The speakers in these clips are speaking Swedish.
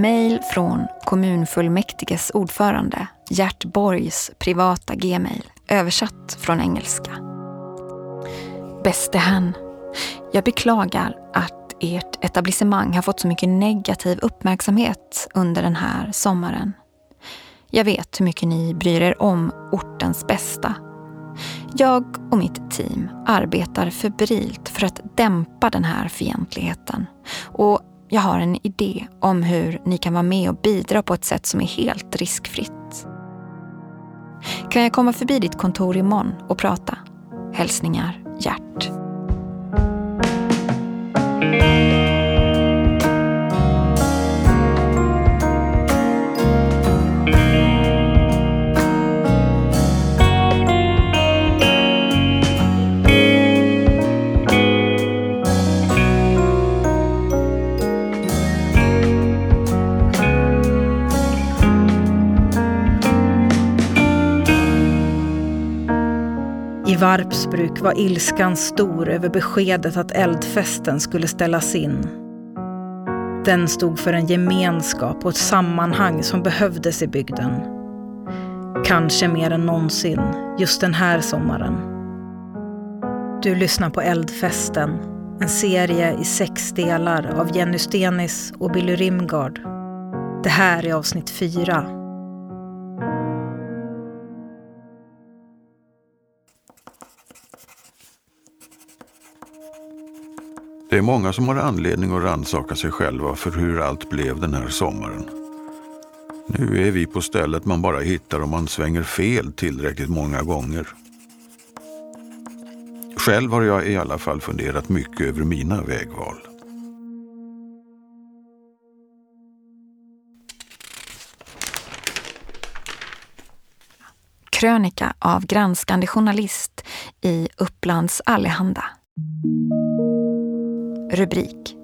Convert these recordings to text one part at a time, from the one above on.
Mejl från kommunfullmäktiges ordförande Gert Borgs privata gmail, översatt från engelska. Bäste han, jag beklagar att ert etablissemang har fått så mycket negativ uppmärksamhet under den här sommaren. Jag vet hur mycket ni bryr er om ortens bästa. Jag och mitt team arbetar febrilt för att dämpa den här fientligheten och jag har en idé om hur ni kan vara med och bidra på ett sätt som är helt riskfritt. Kan jag komma förbi ditt kontor imorgon och prata? Hälsningar Gert. Varpsbruk var ilskan stor över beskedet att eldfesten skulle ställas in. Den stod för en gemenskap och ett sammanhang som behövdes i bygden. Kanske mer än någonsin just den här sommaren. Du lyssnar på Eldfesten, en serie i sex delar av Jenny Stenis och Billy Rimgard. Det här är avsnitt fyra Det är många som har anledning att rannsaka sig själva för hur allt blev den här sommaren. Nu är vi på stället man bara hittar om man svänger fel tillräckligt många gånger. Själv har jag i alla fall funderat mycket över mina vägval. Krönika av granskande journalist i Upplands Allehanda. Rubrik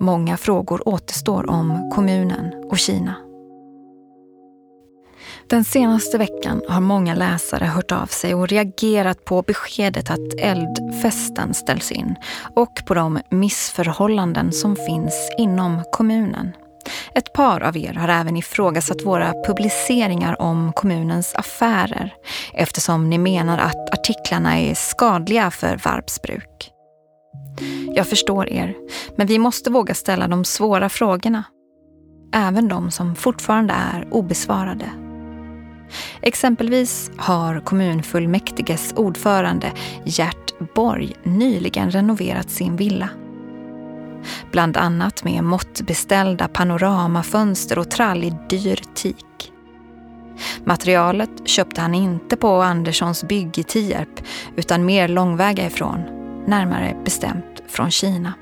Många frågor återstår om kommunen och Kina. Den senaste veckan har många läsare hört av sig och reagerat på beskedet att eldfesten ställs in och på de missförhållanden som finns inom kommunen. Ett par av er har även ifrågasatt våra publiceringar om kommunens affärer eftersom ni menar att artiklarna är skadliga för Varpsbruk. Jag förstår er, men vi måste våga ställa de svåra frågorna. Även de som fortfarande är obesvarade. Exempelvis har kommunfullmäktiges ordförande Gert Borg nyligen renoverat sin villa. Bland annat med måttbeställda panoramafönster och trall i dyr teak. Materialet köpte han inte på Anderssons bygg i Tierp utan mer långväga ifrån närmare bestämt från Kina.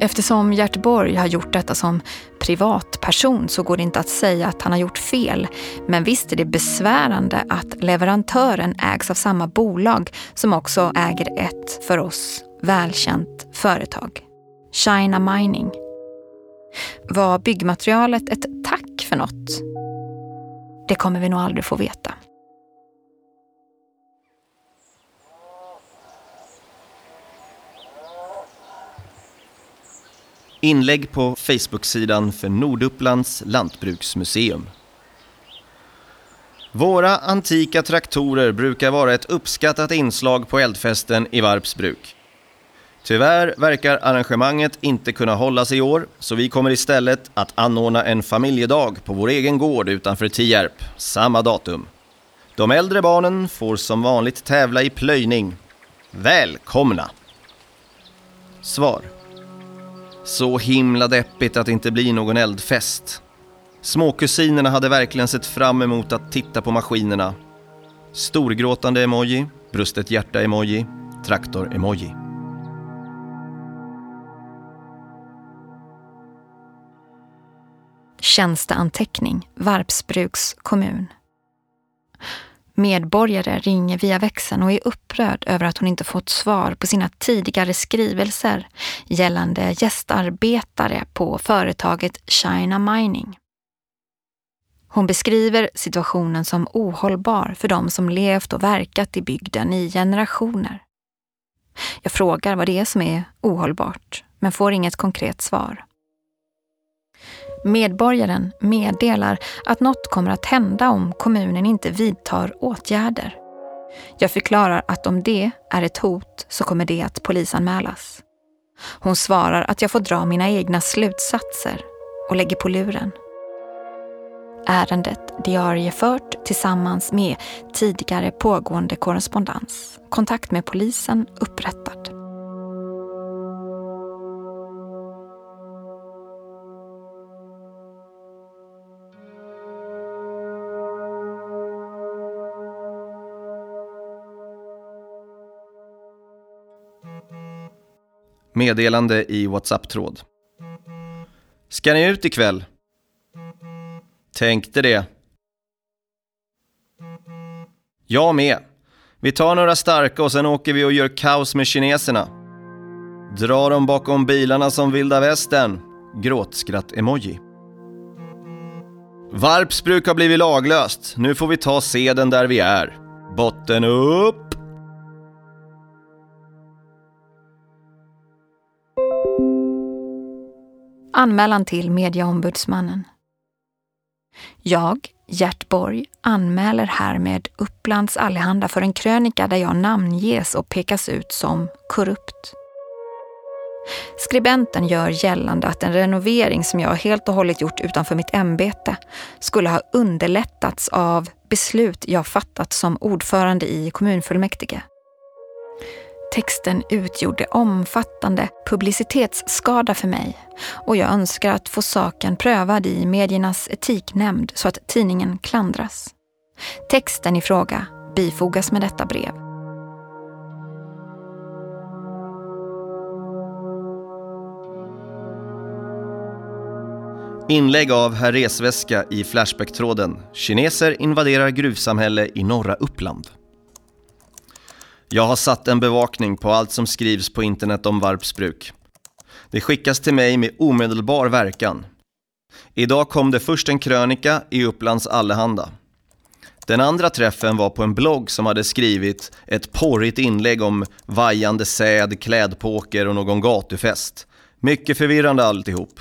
Eftersom Gert Borg har gjort detta som privatperson så går det inte att säga att han har gjort fel. Men visst är det besvärande att leverantören ägs av samma bolag som också äger ett för oss välkänt företag. China Mining. Var byggmaterialet ett tack för något? Det kommer vi nog aldrig få veta. Inlägg på Facebook-sidan för Nordupplands lantbruksmuseum. Våra antika traktorer brukar vara ett uppskattat inslag på eldfesten i Varpsbruk. Tyvärr verkar arrangemanget inte kunna hållas i år, så vi kommer istället att anordna en familjedag på vår egen gård utanför Tierp, samma datum. De äldre barnen får som vanligt tävla i plöjning. Välkomna! Svar så himla deppigt att det inte blir någon eldfest. Småkusinerna hade verkligen sett fram emot att titta på maskinerna. Storgråtande emoji, brustet hjärta-emoji, traktor-emoji. Tjänsteanteckning, Varpsbruks kommun. Medborgare ringer via växeln och är upprörd över att hon inte fått svar på sina tidigare skrivelser gällande gästarbetare på företaget China Mining. Hon beskriver situationen som ohållbar för de som levt och verkat i bygden i generationer. Jag frågar vad det är som är ohållbart, men får inget konkret svar. Medborgaren meddelar att något kommer att hända om kommunen inte vidtar åtgärder. Jag förklarar att om det är ett hot så kommer det att polisanmälas. Hon svarar att jag får dra mina egna slutsatser och lägger på luren. Ärendet diariefört tillsammans med tidigare pågående korrespondens. Kontakt med polisen upprättad. Meddelande i WhatsApp-tråd. Ska ni ut ikväll? Tänkte det. Jag med. Vi tar några starka och sen åker vi och gör kaos med kineserna. Drar dem bakom bilarna som vilda västern. Gråtskratt-emoji. Varpsbruk har blivit laglöst. Nu får vi ta seden där vi är. Botten upp! Anmälan till Mediaombudsmannen. Jag, Gert Borg, anmäler härmed Upplands Allehanda för en krönika där jag namnges och pekas ut som korrupt. Skribenten gör gällande att en renovering som jag helt och hållet gjort utanför mitt ämbete skulle ha underlättats av beslut jag fattat som ordförande i kommunfullmäktige. Texten utgjorde omfattande publicitetsskada för mig och jag önskar att få saken prövad i mediernas etiknämnd så att tidningen klandras. Texten i fråga bifogas med detta brev. Inlägg av Herr Resväska i Flashback-tråden. Kineser invaderar gruvsamhälle i norra Uppland. Jag har satt en bevakning på allt som skrivs på internet om varpsbruk. Det skickas till mig med omedelbar verkan. Idag kom det först en krönika i Upplands Allehanda. Den andra träffen var på en blogg som hade skrivit ett porrigt inlägg om vajande säd, klädpoker och någon gatufest. Mycket förvirrande alltihop.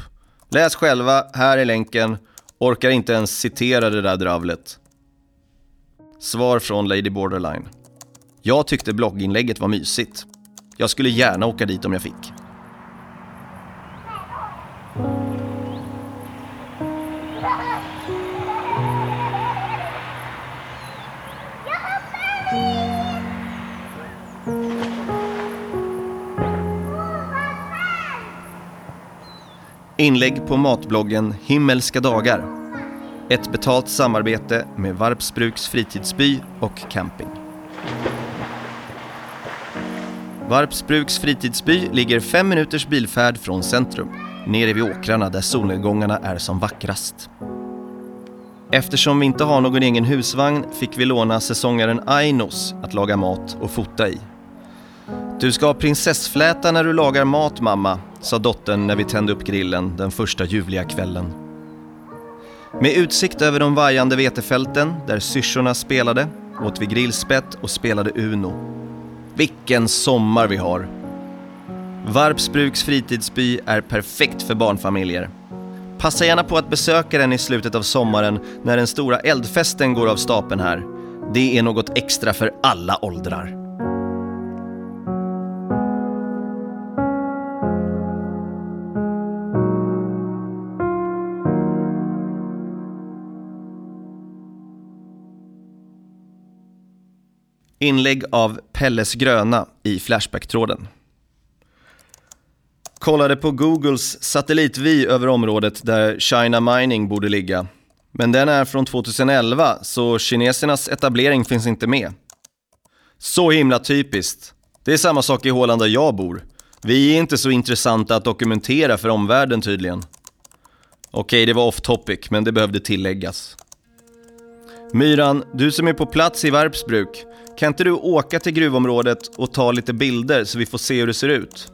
Läs själva, här är länken. Orkar inte ens citera det där dravlet. Svar från Lady Borderline. Jag tyckte blogginlägget var mysigt. Jag skulle gärna åka dit om jag fick. Inlägg på matbloggen Himmelska dagar. Ett betalt samarbete med Varpsbruks fritidsby och camping. Varpsbruks fritidsby ligger fem minuters bilfärd från centrum, nere vid åkrarna där solnedgångarna är som vackrast. Eftersom vi inte har någon egen husvagn fick vi låna säsongaren Ainos att laga mat och fota i. Du ska ha prinsessfläta när du lagar mat mamma, sa dottern när vi tände upp grillen den första ljuvliga kvällen. Med utsikt över de vajande vetefälten där syrsorna spelade åt vi grillspett och spelade Uno. Vilken sommar vi har! Varpsbruks fritidsby är perfekt för barnfamiljer. Passa gärna på att besöka den i slutet av sommaren när den stora eldfesten går av stapeln här. Det är något extra för alla åldrar. Inlägg av Pelles Gröna i Flashback-tråden. Kollade på Googles satellitvy över området där China Mining borde ligga. Men den är från 2011, så kinesernas etablering finns inte med. Så himla typiskt. Det är samma sak i Håland där jag bor. Vi är inte så intressanta att dokumentera för omvärlden tydligen. Okej, det var off topic, men det behövde tilläggas. Myran, du som är på plats i Varpsbruk, kan inte du åka till gruvområdet och ta lite bilder så vi får se hur det ser ut?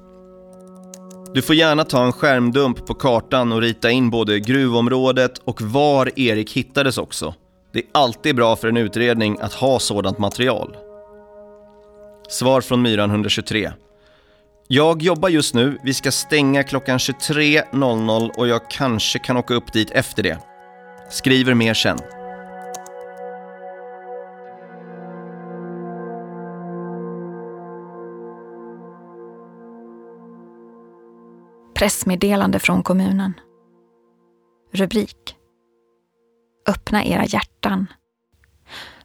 Du får gärna ta en skärmdump på kartan och rita in både gruvområdet och var Erik hittades också. Det är alltid bra för en utredning att ha sådant material. Svar från Myran 123. Jag jobbar just nu. Vi ska stänga klockan 23.00 och jag kanske kan åka upp dit efter det. Skriver mer sen. Pressmeddelande från kommunen. Rubrik. Öppna era hjärtan.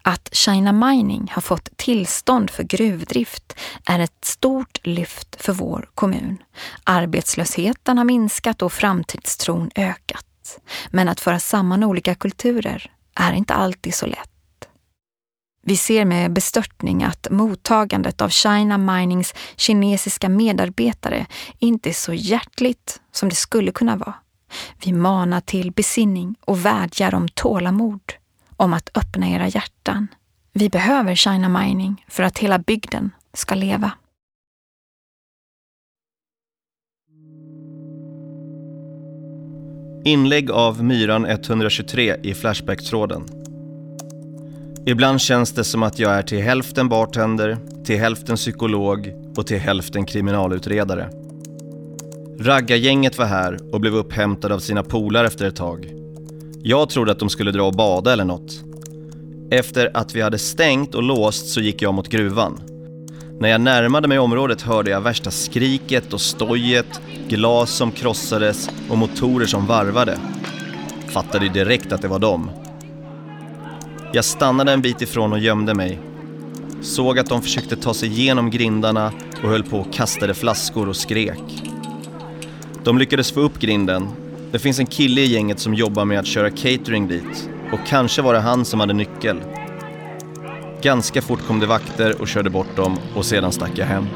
Att China Mining har fått tillstånd för gruvdrift är ett stort lyft för vår kommun. Arbetslösheten har minskat och framtidstron ökat. Men att föra samman olika kulturer är inte alltid så lätt. Vi ser med bestörtning att mottagandet av China Minings kinesiska medarbetare inte är så hjärtligt som det skulle kunna vara. Vi manar till besinning och vädjar om tålamod, om att öppna era hjärtan. Vi behöver China Mining för att hela bygden ska leva. Inlägg av Myran 123 i Flashback-tråden. Ibland känns det som att jag är till hälften bartender, till hälften psykolog och till hälften kriminalutredare. Raggargänget var här och blev upphämtade av sina polare efter ett tag. Jag trodde att de skulle dra och bada eller något. Efter att vi hade stängt och låst så gick jag mot gruvan. När jag närmade mig området hörde jag värsta skriket och stojet, glas som krossades och motorer som varvade. Fattade direkt att det var dem. Jag stannade en bit ifrån och gömde mig. Såg att de försökte ta sig igenom grindarna och höll på och kastade flaskor och skrek. De lyckades få upp grinden. Det finns en kille i gänget som jobbar med att köra catering dit och kanske var det han som hade nyckel. Ganska fort kom det vakter och körde bort dem och sedan stack jag hem.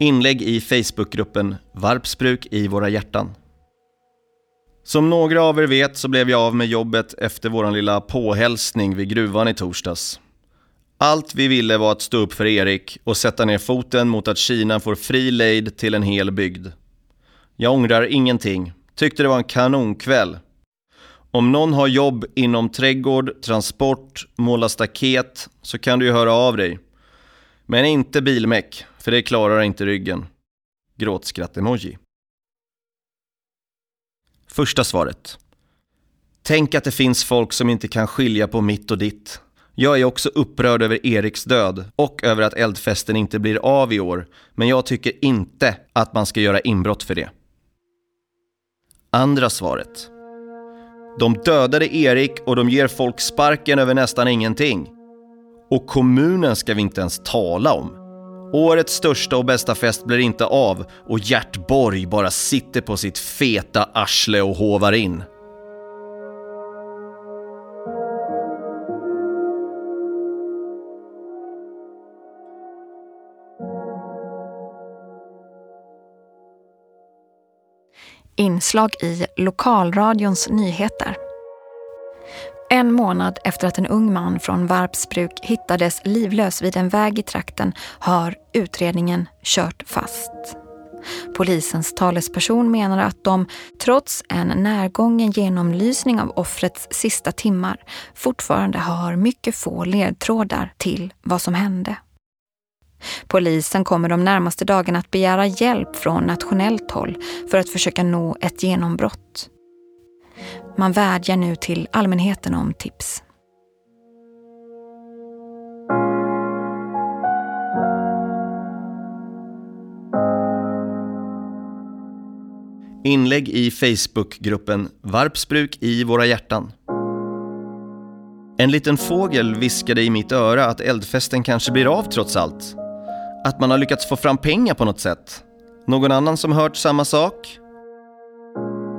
Inlägg i Facebookgruppen Varpsbruk i våra hjärtan. Som några av er vet så blev jag av med jobbet efter vår lilla påhälsning vid gruvan i torsdags. Allt vi ville var att stå upp för Erik och sätta ner foten mot att Kina får fri lejd till en hel bygd. Jag ångrar ingenting, tyckte det var en kanonkväll. Om någon har jobb inom trädgård, transport, måla staket så kan du ju höra av dig. Men inte bilmäck, för det klarar inte ryggen. Gråtskratt-emoji. Första svaret. Tänk att det finns folk som inte kan skilja på mitt och ditt. Jag är också upprörd över Eriks död och över att eldfesten inte blir av i år, men jag tycker inte att man ska göra inbrott för det. Andra svaret. De dödade Erik och de ger folk sparken över nästan ingenting. Och kommunen ska vi inte ens tala om. Årets största och bästa fest blir inte av och Gert Borg bara sitter på sitt feta arsle och hovar in. Inslag i lokalradions nyheter. En månad efter att en ung man från Varpsbruk hittades livlös vid en väg i trakten har utredningen kört fast. Polisens talesperson menar att de, trots en närgången genomlysning av offrets sista timmar, fortfarande har mycket få ledtrådar till vad som hände. Polisen kommer de närmaste dagarna att begära hjälp från nationellt håll för att försöka nå ett genombrott. Man vädjar nu till allmänheten om tips. Inlägg i Facebookgruppen Varpsbruk i våra hjärtan. En liten fågel viskade i mitt öra att eldfesten kanske blir av trots allt. Att man har lyckats få fram pengar på något sätt. Någon annan som hört samma sak?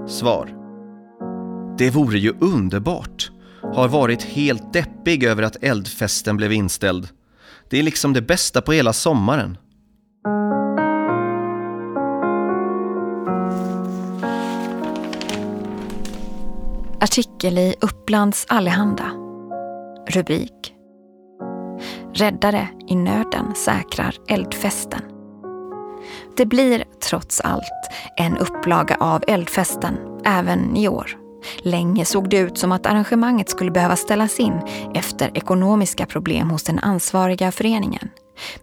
Svar. Det vore ju underbart. Har varit helt deppig över att eldfesten blev inställd. Det är liksom det bästa på hela sommaren. Artikel i Upplands Allehanda. Rubrik. Räddare i nöden säkrar eldfesten. Det blir trots allt en upplaga av eldfesten även i år. Länge såg det ut som att arrangemanget skulle behöva ställas in efter ekonomiska problem hos den ansvariga föreningen.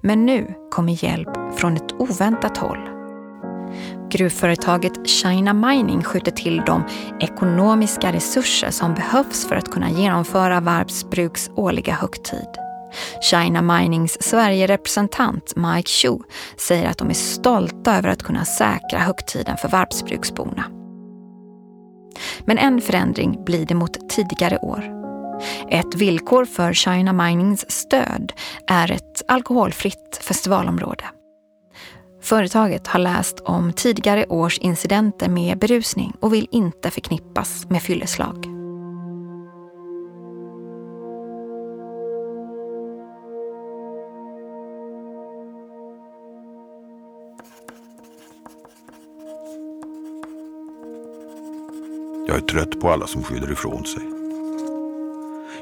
Men nu kommer hjälp från ett oväntat håll. Gruvföretaget China Mining skjuter till de ekonomiska resurser som behövs för att kunna genomföra Varpsbruks årliga högtid. China Minings Sverige-representant Mike Chu säger att de är stolta över att kunna säkra högtiden för Varpsbruksborna. Men en förändring blir det mot tidigare år. Ett villkor för China Minings stöd är ett alkoholfritt festivalområde. Företaget har läst om tidigare års incidenter med berusning och vill inte förknippas med fylleslag. Trött på alla som skyller ifrån sig.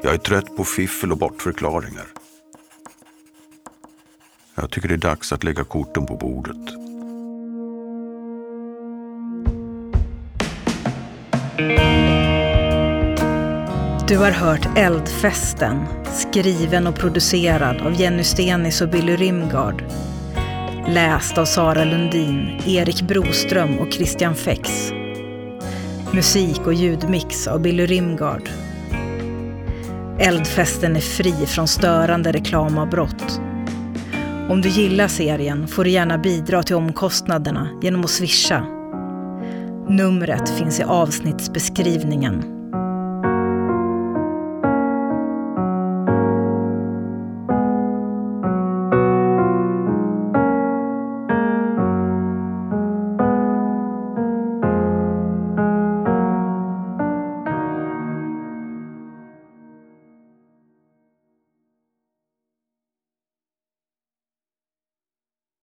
Jag är trött på fiffel och bortförklaringar. Jag tycker det är dags att lägga korten på bordet. Du har hört Eldfesten, skriven och producerad av Jenny Stenis och Billy Rimgard. Läst av Sara Lundin, Erik Broström och Christian Fex. Musik och ljudmix av Billy Rimgard. Eldfesten är fri från störande reklamavbrott. Om du gillar serien får du gärna bidra till omkostnaderna genom att swisha. Numret finns i avsnittsbeskrivningen.